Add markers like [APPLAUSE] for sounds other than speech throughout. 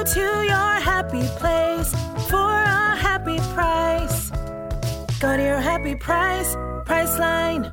Go to your happy place for a happy price. Go to your happy price, Priceline.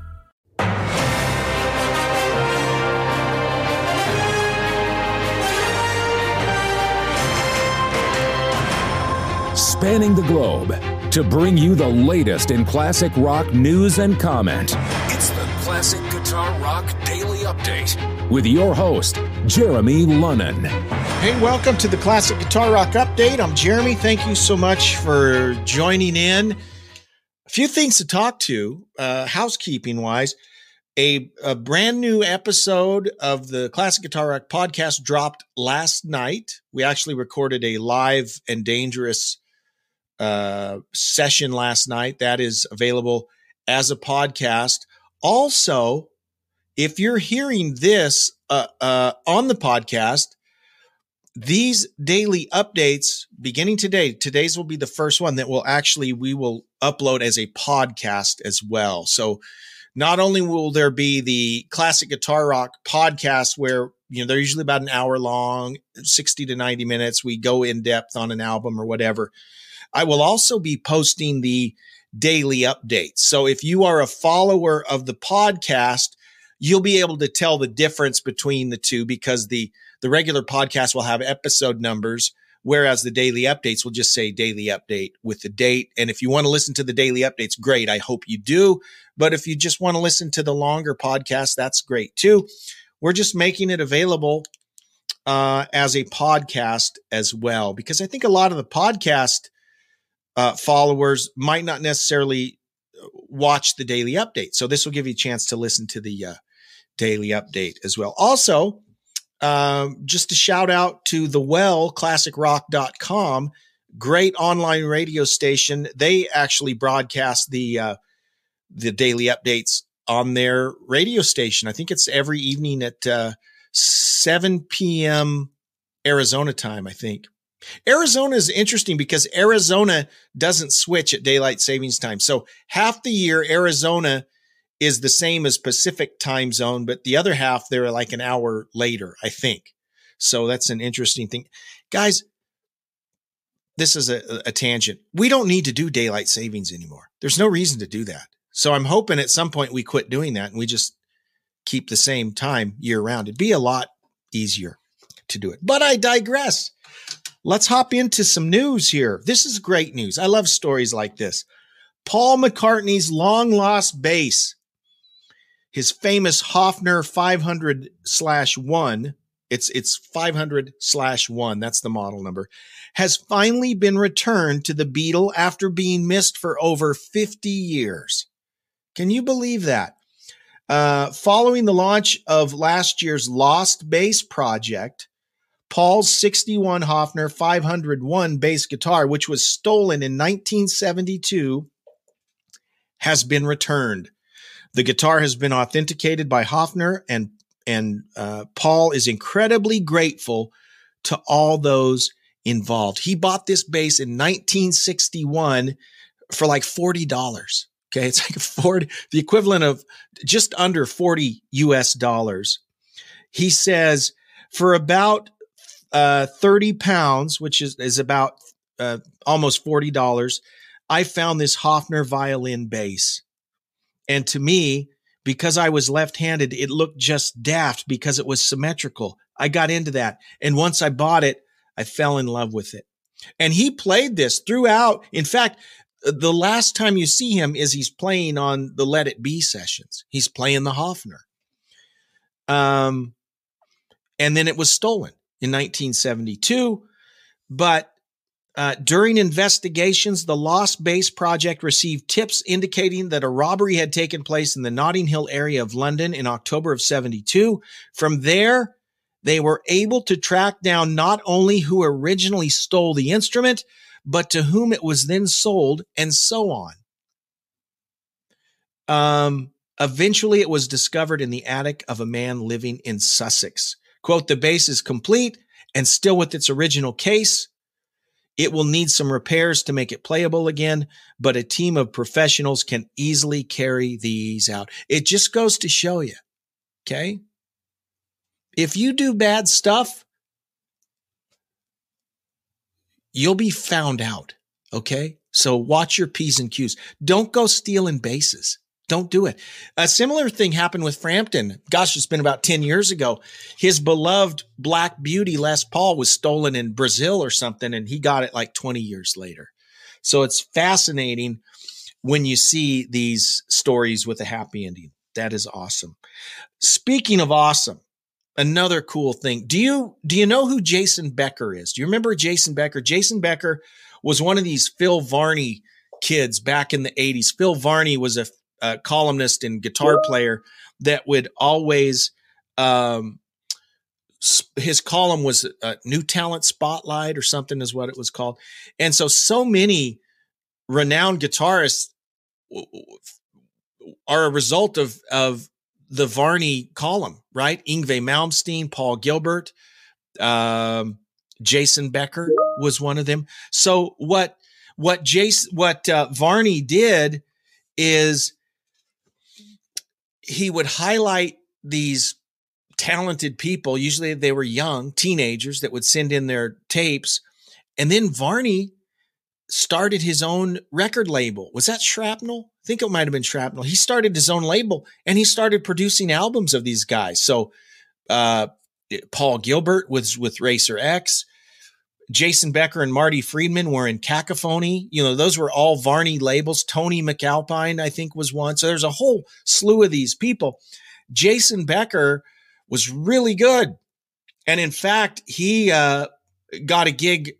Spanning the globe to bring you the latest in classic rock news and comment. It's the Classic Guitar Rock Daily Update with your host, Jeremy Lunnen. Hey, welcome to the Classic Guitar Rock Update. I'm Jeremy. Thank you so much for joining in. A few things to talk to, uh, housekeeping wise. A, a brand new episode of the Classic Guitar Rock podcast dropped last night. We actually recorded a live and dangerous uh, session last night. That is available as a podcast. Also, if you're hearing this uh, uh, on the podcast, these daily updates beginning today, today's will be the first one that will actually, we will upload as a podcast as well. So not only will there be the classic guitar rock podcast where, you know, they're usually about an hour long, 60 to 90 minutes. We go in depth on an album or whatever. I will also be posting the daily updates. So if you are a follower of the podcast, you'll be able to tell the difference between the two because the the regular podcast will have episode numbers whereas the daily updates will just say daily update with the date and if you want to listen to the daily updates great i hope you do but if you just want to listen to the longer podcast that's great too we're just making it available uh, as a podcast as well because i think a lot of the podcast uh, followers might not necessarily uh, watch the daily update. So this will give you a chance to listen to the uh, daily update as well. Also, um, just a shout out to the well classicrock.com, great online radio station. They actually broadcast the uh, the daily updates on their radio station. I think it's every evening at uh, 7 p.m. Arizona time, I think. Arizona is interesting because Arizona doesn't switch at daylight savings time. So half the year, Arizona is the same as Pacific time zone, but the other half, they're like an hour later, I think. So that's an interesting thing. Guys, this is a, a tangent. We don't need to do daylight savings anymore. There's no reason to do that. So I'm hoping at some point we quit doing that and we just keep the same time year round. It'd be a lot easier to do it. But I digress. Let's hop into some news here. This is great news. I love stories like this. Paul McCartney's long lost bass, his famous Hofner 500 slash one, it's, it's 500 slash one, that's the model number, has finally been returned to the Beatle after being missed for over 50 years. Can you believe that? Uh, following the launch of last year's Lost Bass project, Paul's 61 Hofner 501 bass guitar, which was stolen in 1972, has been returned. The guitar has been authenticated by Hofner, and and uh, Paul is incredibly grateful to all those involved. He bought this bass in 1961 for like forty dollars. Okay, it's like 40, the equivalent of just under 40 US dollars. He says for about uh, 30 pounds, which is, is about uh, almost $40, I found this Hofner violin bass. And to me, because I was left handed, it looked just daft because it was symmetrical. I got into that. And once I bought it, I fell in love with it. And he played this throughout. In fact, the last time you see him is he's playing on the Let It Be sessions. He's playing the Hofner. Um, and then it was stolen in 1972. But uh, during investigations, the Lost Bass Project received tips indicating that a robbery had taken place in the Notting Hill area of London in October of 72. From there, they were able to track down not only who originally stole the instrument, but to whom it was then sold, and so on. Um, eventually, it was discovered in the attic of a man living in Sussex. Quote, the bass is complete and still with its original case. It will need some repairs to make it playable again, but a team of professionals can easily carry these out. It just goes to show you, okay? If you do bad stuff, you'll be found out, okay? So watch your P's and Q's. Don't go stealing bases. Don't do it. A similar thing happened with Frampton. Gosh, it's been about 10 years ago. His beloved Black Beauty Les Paul was stolen in Brazil or something, and he got it like 20 years later. So it's fascinating when you see these stories with a happy ending. That is awesome. Speaking of awesome, another cool thing. Do you do you know who Jason Becker is? Do you remember Jason Becker? Jason Becker was one of these Phil Varney kids back in the 80s. Phil Varney was a uh, columnist and guitar player that would always um, his column was a new talent spotlight or something is what it was called. And so so many renowned guitarists are a result of of the varney column right? Yngwie malmsteen paul gilbert um, jason becker was one of them. So what what jason what uh, varney did is he would highlight these talented people. Usually they were young teenagers that would send in their tapes. And then Varney started his own record label. Was that Shrapnel? I think it might have been Shrapnel. He started his own label and he started producing albums of these guys. So, uh, Paul Gilbert was with Racer X. Jason Becker and Marty Friedman were in Cacophony. You know, those were all Varney labels. Tony MacAlpine, I think, was one. So there's a whole slew of these people. Jason Becker was really good. And in fact, he uh, got a gig.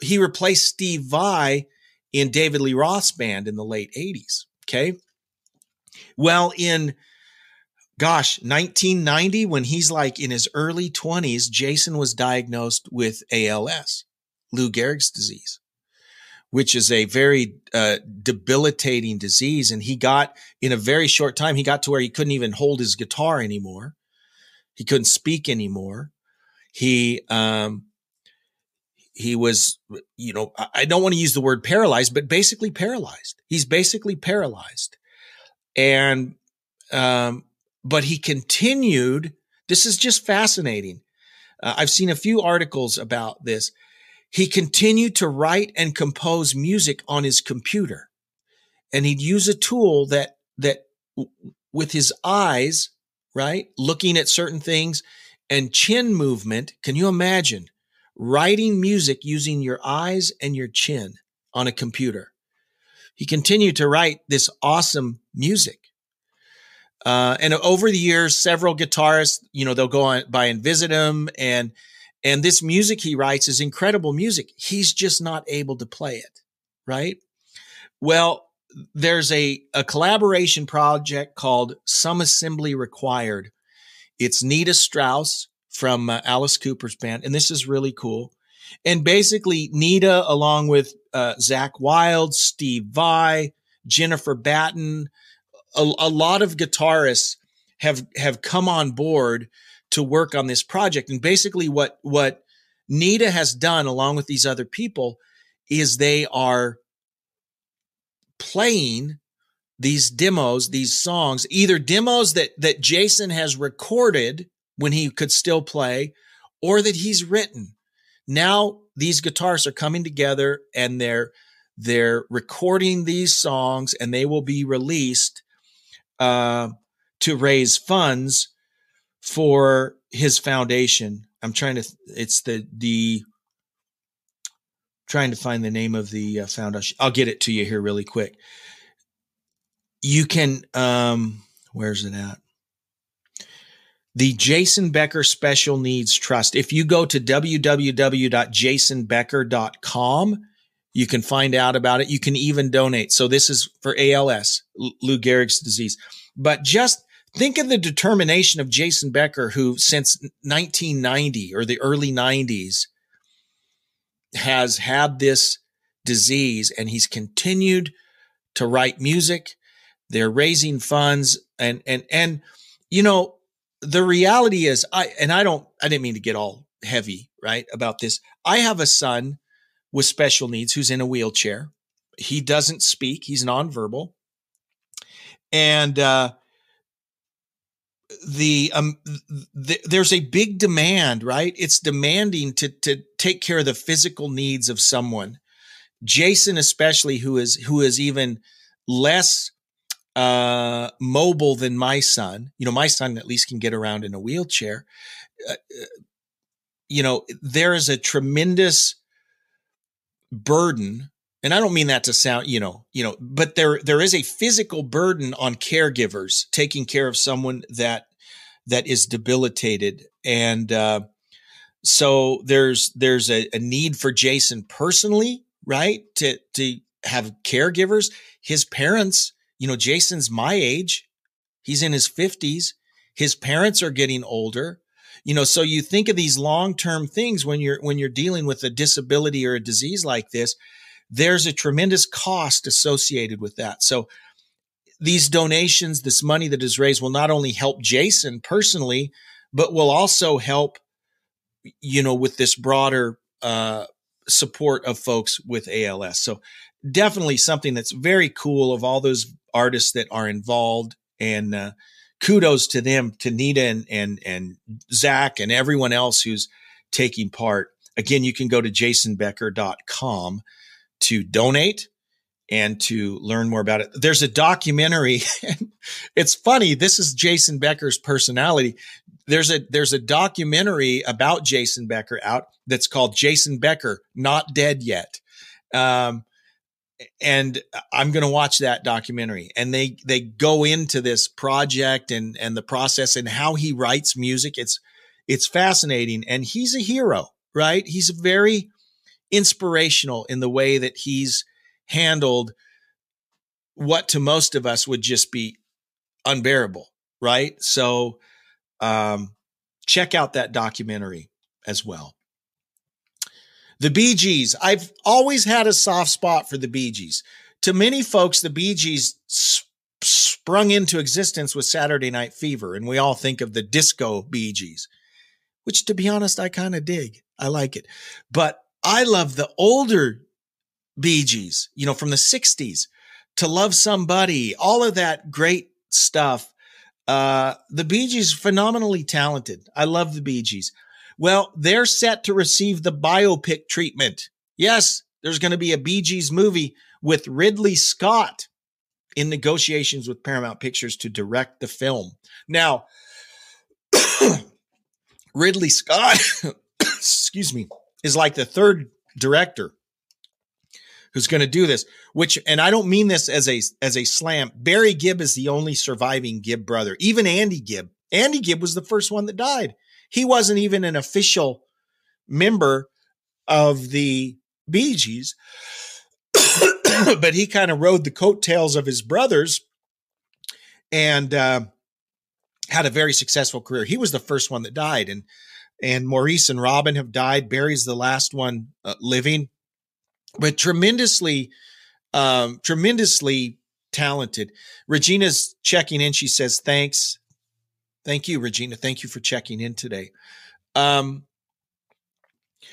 He replaced Steve Vai in David Lee Roth's band in the late 80s. Okay. Well, in gosh, 1990, when he's like in his early 20s, Jason was diagnosed with ALS, Lou Gehrig's disease, which is a very uh, debilitating disease. And he got, in a very short time, he got to where he couldn't even hold his guitar anymore. He couldn't speak anymore. He, um, he was, you know, I don't want to use the word paralyzed, but basically paralyzed. He's basically paralyzed. And, um, but he continued. This is just fascinating. Uh, I've seen a few articles about this. He continued to write and compose music on his computer. And he'd use a tool that, that with his eyes, right, looking at certain things and chin movement. Can you imagine writing music using your eyes and your chin on a computer? He continued to write this awesome music. Uh, and over the years, several guitarists, you know, they'll go on by and visit him, and and this music he writes is incredible music. He's just not able to play it, right? Well, there's a a collaboration project called Some Assembly Required. It's Nita Strauss from uh, Alice Cooper's band, and this is really cool. And basically, Nita, along with uh, Zakk Wylde, Steve Vai, Jennifer Batten, a, a lot of guitarists have have come on board to work on this project. And basically, what what Nita has done, along with these other people, is they are playing these demos, these songs, either demos that that Jason has recorded when he could still play, or that he's written. Now these guitars are coming together and they're they're recording these songs and they will be released uh, to raise funds for his foundation. I'm trying to. It's the the trying to find the name of the uh, foundation. I'll get it to you here really quick. You can. Um, where's it at? The Jason Becker Special Needs Trust. If you go to www.jasonbecker.com, you can find out about it. You can even donate. So this is for ALS, Lou Gehrig's disease. But just think of the determination of Jason Becker, who since 1990 or the early 90s has had this disease and he's continued to write music. They're raising funds and, and, and, you know, the reality is I, and I don't, I didn't mean to get all heavy, right? About this. I have a son with special needs who's in a wheelchair. He doesn't speak. He's nonverbal. And, uh, the um the, there's a big demand right it's demanding to to take care of the physical needs of someone jason especially who is who is even less uh mobile than my son you know my son at least can get around in a wheelchair uh, uh you know there is a tremendous burden and I don't mean that to sound, you know, you know, but there there is a physical burden on caregivers taking care of someone that that is debilitated, and uh, so there's there's a, a need for Jason personally, right, to to have caregivers. His parents, you know, Jason's my age, he's in his fifties. His parents are getting older you know so you think of these long-term things when you're when you're dealing with a disability or a disease like this there's a tremendous cost associated with that. So these donations, this money that is raised will not only help Jason personally, but will also help, you know, with this broader uh, support of folks with ALS. So definitely something that's very cool of all those artists that are involved and uh, kudos to them, to Nita and, and, and Zakk and everyone else who's taking part. Again, you can go to jasonbecker.com to donate and to learn more about it. There's a documentary. [LAUGHS] it's funny. This is Jason Becker's personality. There's a there's a documentary about Jason Becker out that's called Jason Becker Not Dead Yet. Um, and I'm going to watch that documentary and they they go into this project and and the process and how he writes music it's it's fascinating and he's a hero right he's very inspirational in the way that he's handled what to most of us would just be unbearable, right? So um, check out that documentary as well. The Bee Gees. I've always had a soft spot for the Bee Gees. To many folks, the Bee Gees sp- sprung into existence with Saturday Night Fever, and we all think of the disco Bee Gees, which, to be honest, I kind of dig. I like it. But I love the older Bee Gees, you know, from the 60s to love somebody, all of that great stuff. Uh, the Bee Gees are phenomenally talented. I love the Bee Gees. Well, they're set to receive the biopic treatment. Yes, there's going to be a Bee Gees movie with Ridley Scott in negotiations with Paramount Pictures to direct the film. Now, [COUGHS] Ridley Scott, [COUGHS] excuse me, is like the third director who's going to do this which and i don't mean this as a as a slam barry gibb is the only surviving gibb brother even andy gibb andy gibb was the first one that died he wasn't even an official member of the bee gees [COUGHS] but he kind of rode the coattails of his brothers and uh, had a very successful career he was the first one that died and and Maurice and Robin have died. Barry's the last one uh, living, but tremendously, um, tremendously talented. Regina's checking in. She says, thanks. Thank you, Regina. Thank you for checking in today. Um,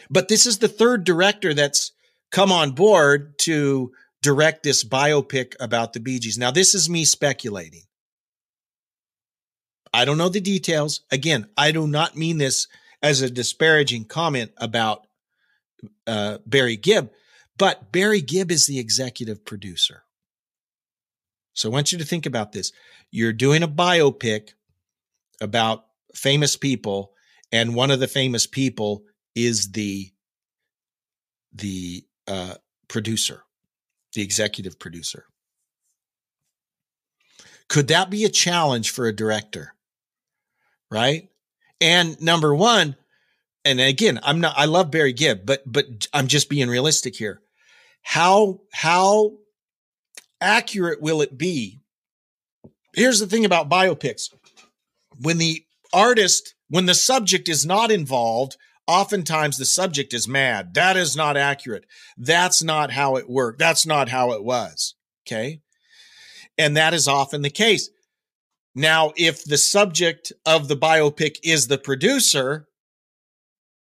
but this is the third director that's come on board to direct this biopic about the Bee Gees. Now, this is me speculating. I don't know the details. Again, I do not mean this as a disparaging comment about uh, Barry Gibb, but Barry Gibb is the executive producer. So I want you to think about this. You're doing a biopic about famous people, and one of the famous people is the the uh, producer, the executive producer. Could that be a challenge for a director? Right? And number one, and again, I'm not, I love Barry Gibb, but, but I'm just being realistic here. How, how accurate will it be? Here's the thing about biopics. When the artist, when the subject is not involved, oftentimes the subject is mad. That is not accurate. That's not how it worked. That's not how it was. Okay. And that is often the case. Now, if the subject of the biopic is the producer,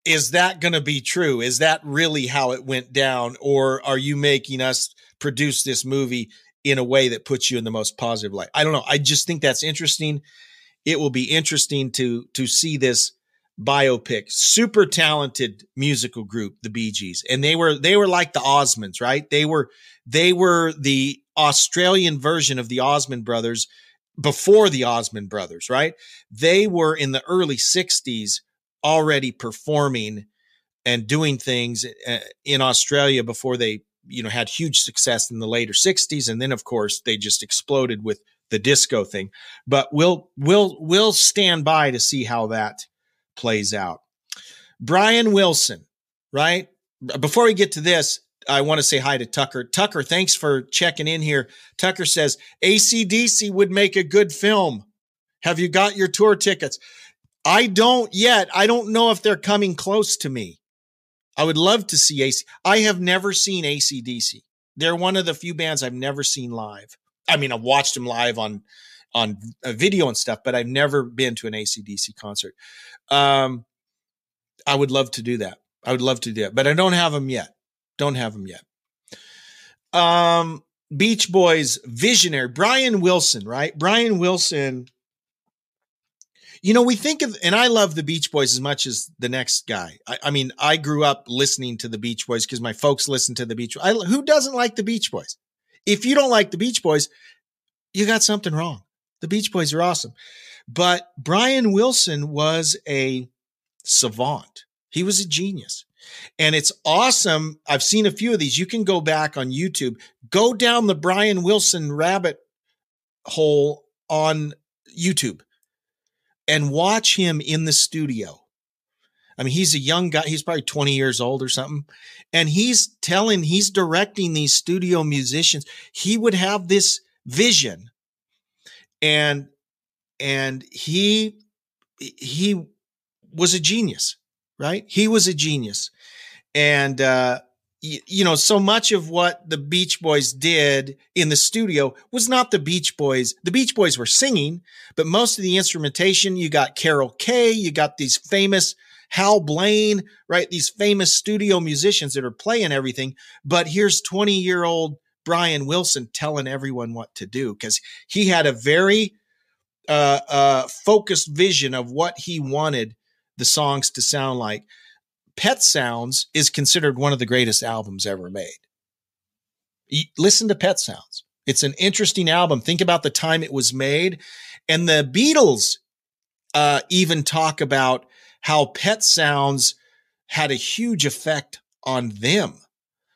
is that going to be true? Is that really how it went down? Or are you making us produce this movie in a way that puts you in the most positive light? I don't know. I just think that's interesting. It will be interesting to to see this biopic. Super talented musical group, the Bee Gees, and they were they were like the Osmonds, right? They were they were the Australian version of the Osmond brothers before the Osmond brothers, right? They were in the early '60s already performing and doing things uh, in Australia before they you know had huge success in the later 60s and then of course they just exploded with the disco thing but we'll we'll we'll stand by to see how that plays out. Brian wilson right? Before we get to this i want to say hi to tucker. Tucker thanks for checking in here. Tucker says acdc would make a good film. Have you got your tour tickets? I don't yet. I don't know if they're coming close to me. I would love to see AC. I have never seen ACDC. They're one of the few bands I've never seen live. I mean, I've watched them live on on a video and stuff, but I've never been to an ACDC concert. Um, I would love to do that. I would love to do it, but I don't have them yet. Don't have them yet. Um, Beach Boys visionary Brian Wilson, right? Brian Wilson you know, we think of, and I love the Beach Boys as much as the next guy. I, I mean, I grew up listening to the Beach Boys because my folks listened to the Beach. I, who doesn't like the Beach Boys? If you don't like the Beach Boys, you got something wrong. The Beach Boys are awesome. But Brian Wilson was a savant. He was a genius. And it's awesome. I've seen a few of these. You can go back on YouTube, go down the Brian Wilson rabbit hole on YouTube and watch him in the studio. I mean, he's a young guy. He's probably 20 years old or something. And he's telling, he's directing these studio musicians. He would have this vision and, and he, he was a genius, right? He was a genius. And, uh, you know, so much of what the Beach Boys did in the studio was not the Beach Boys. The Beach Boys were singing, but most of the instrumentation, you got Carol Kaye, you got these famous Hal Blaine, right? These famous studio musicians that are playing everything. But here's 20 year old Brian Wilson telling everyone what to do because he had a very uh, uh, focused vision of what he wanted the songs to sound like. Pet Sounds is considered one of the greatest albums ever made. Listen to Pet Sounds. It's an interesting album. Think about the time it was made. And the Beatles uh, even talk about how Pet Sounds had a huge effect on them.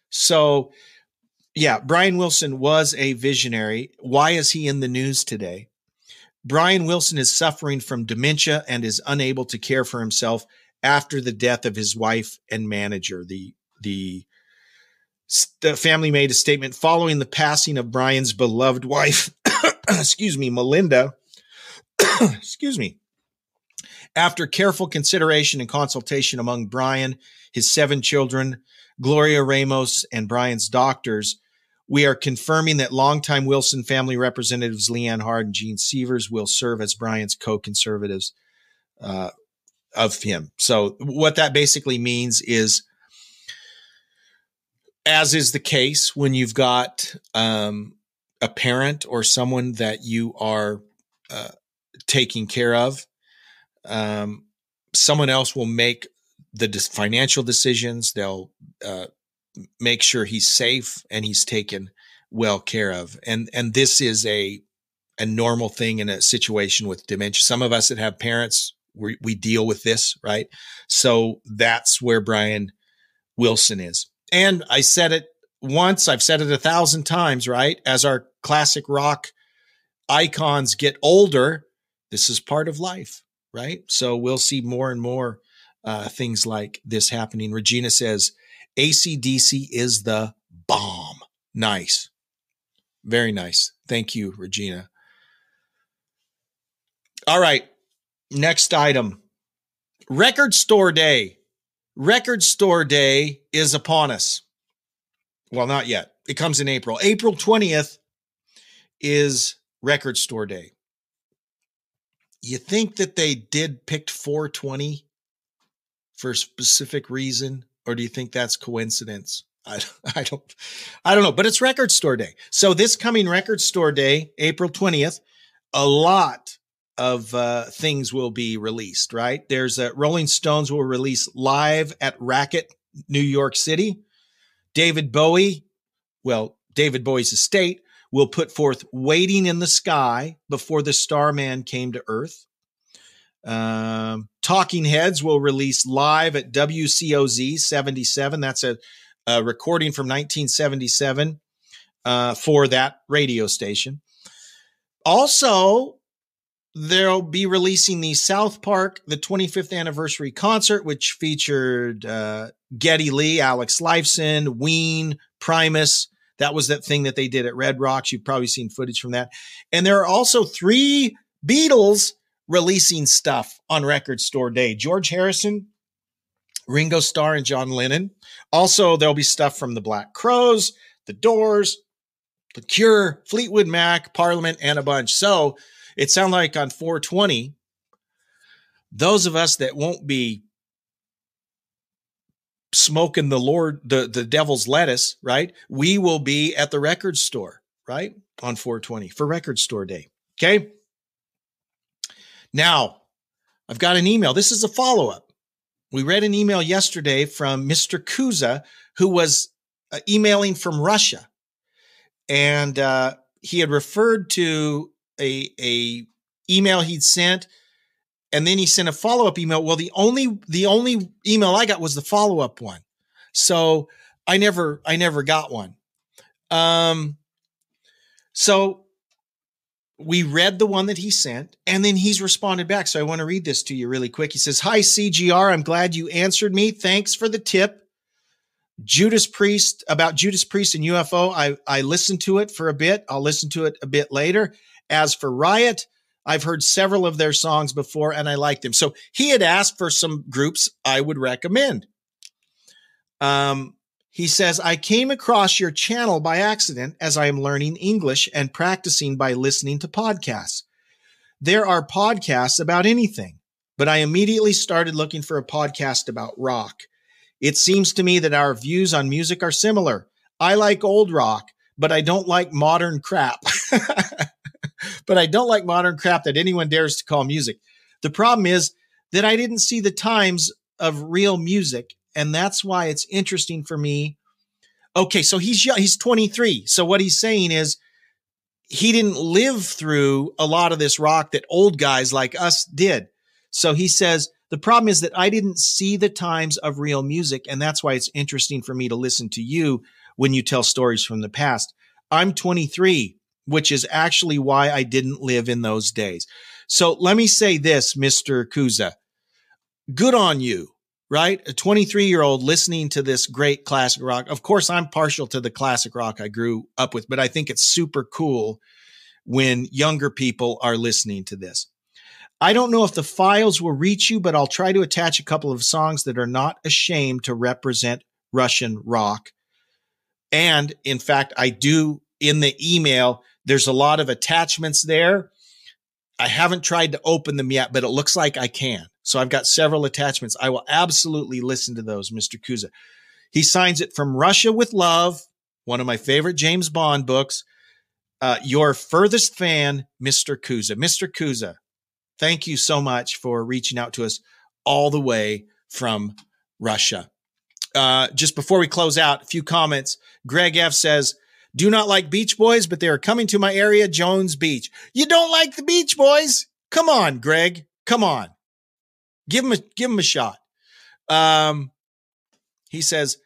So, yeah, Brian Wilson was a visionary. Why is he in the news today? Brian Wilson is suffering from dementia and is unable to care for himself after the death of his wife and manager. The the the family made a statement following the passing of Brian's beloved wife, [COUGHS] excuse me, Melinda. [COUGHS] excuse me. After careful consideration and consultation among Brian, his seven children, Gloria Ramos, and Brian's doctors, we are confirming that longtime Wilson family representatives LeeAnn Hard and Jean Sievers will serve as Brian's co-conservatives uh, of him. So what that basically means is, as is the case when you've got um, a parent or someone that you are uh, taking care of, um, someone else will make the financial decisions. They'll uh, make sure he's safe and he's taken well care of. And and this is a a normal thing in a situation with dementia. Some of us that have parents we, we deal with this, right? So that's where Brian Wilson is. And I said it once, I've said it a thousand times, right? As our classic rock icons get older, this is part of life, right? So we'll see more and more uh, things like this happening. Regina says, ACDC is the bomb. Nice. Very nice. Thank you, Regina. All right. Next item Record Store Day. Record Store Day is upon us. Well, not yet. It comes in April. April 20th is Record Store Day. You think that they did pick 420 for a specific reason, or do you think that's coincidence? I, [LAUGHS] I don't, I don't know, but it's Record Store Day. So this coming Record Store Day, April 20th, a lot of uh, things will be released, right? There's a Rolling Stones will release live at Racket, New York City. David Bowie, well, David Bowie's estate will put forth Waiting in the Sky before the Starman came to Earth. Um, Talking Heads will release live at WCOZ 77. That's a, a recording from 1977 uh, for that radio station. Also, they'll be releasing the South Park, the 25th anniversary concert, which featured uh, Geddy Lee, Alex Lifeson, Ween, Primus. That was that thing that they did at Red Rocks. You've probably seen footage from that. And there are also three Beatles releasing stuff on Record Store Day George Harrison, Ringo Starr, and John Lennon. Also, there'll be stuff from the Black Crowes, the Doors, the Cure, Fleetwood Mac, Parliament, and a bunch. So it sounds like on 420, those of us that won't be smoking the Lord, the, the devil's lettuce, right? We will be at the record store, right? On 420 for record store day. Okay. Now, I've got an email. This is a follow up. We read an email yesterday from Mr. Kuza, who was uh, emailing from Russia and uh, he had referred to a a email he'd sent and then he sent a follow-up email. Well the only the only email i got was the follow-up one. So i never i never got one. Um so we read the one that he sent and then he's responded back. So i want to read this to you really quick. He says hi cgr i'm glad you answered me. Thanks for the tip. Judas Priest about Judas Priest and UFO. I I listened to it for a bit. I'll listen to it a bit later. As for Riot, I've heard several of their songs before and I like them. So he had asked for some groups I would recommend. Um, he says, I came across your channel by accident as I am learning English and practicing by listening to podcasts. There are podcasts about anything, but I immediately started looking for a podcast about rock. It seems to me that our views on music are similar. I like old rock, but I don't like modern crap. [LAUGHS] but I don't like modern crap that anyone dares to call music. The problem is that I didn't see the times of real music, and that's why it's interesting for me. Okay, so he's young, he's 23. So what he's saying is he didn't live through a lot of this rock that old guys like us did. So he says the problem is that I didn't see the times of real music, and that's why it's interesting for me to listen to you when you tell stories from the past. I'm 23, which is actually why I didn't live in those days. So let me say this, Mr. Kuza. Good on you, right? A 23 year old listening to this great classic rock. Of course, I'm partial to the classic rock I grew up with, but I think it's super cool when younger people are listening to this. I don't know if the files will reach you, but I'll try to attach a couple of songs that are not ashamed to represent Russian rock. And in fact, I do in the email, there's a lot of attachments there. I haven't tried to open them yet, but it looks like I can. So I've got several attachments. I will absolutely listen to those, Mr. Kuza. He signs it from Russia with Love, one of my favorite James Bond books. Uh, your furthest fan, Mr. Kuza. Mr. Kuza, Thank you so much for reaching out to us all the way from Russia. Uh, just before we close out, a few comments. Greg F says, do not like Beach Boys, but they are coming to my area, Jones Beach. You don't like the Beach Boys? Come on, Greg. Come on. Give him a, give him a shot. Um, he says,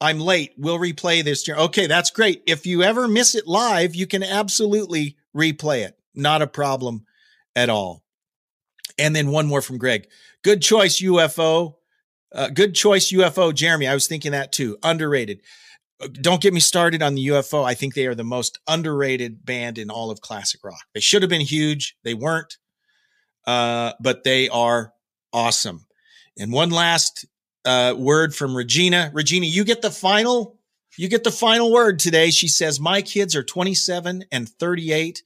I'm late. We'll replay this. Okay, that's great. If you ever miss it live, you can absolutely replay it. Not a problem at all. And then one more from Greg. Good choice, UFO. Uh, good choice, UFO. Jeremy, I was thinking that too. Underrated. Don't get me started on the UFO. I think they are the most underrated band in all of classic rock. They should have been huge. They weren't. uh, but they are awesome. And one last uh, word from Regina. Regina, you get the final. You get the final word today. She says, "My kids are 27 and 38.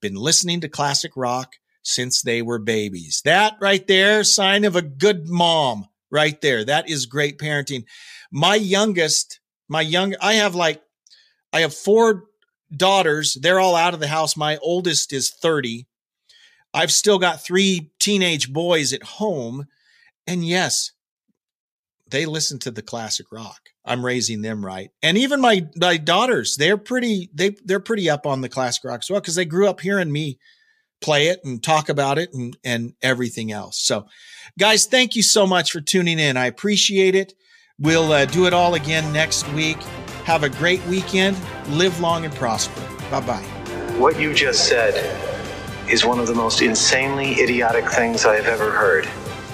Been listening to classic rock since they were babies." That right there, sign of a good mom. Right there. That is great parenting. My youngest, my young, I have like, I have four daughters. They're all out of the house. My oldest is 30. I've still got three teenage boys at home. And yes, they listen to the classic rock. I'm raising them right. And even my my daughters, they're pretty they they're pretty up on the classic rock as well because they grew up hearing me play it and talk about it and and everything else. So, guys, thank you so much for tuning in. I appreciate it. We'll uh, do it all again next week. Have a great weekend. Live long and prosper. Bye bye. What you just said is one of the most insanely idiotic things I have ever heard.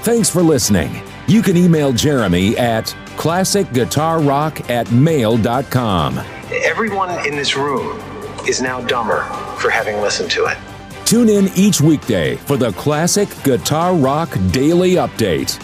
Thanks for listening. You can email Jeremy at classicguitarrock at mail.com. Everyone in this room is now dumber for having listened to it. Tune in each weekday for the Classic Guitar Rock Daily Update.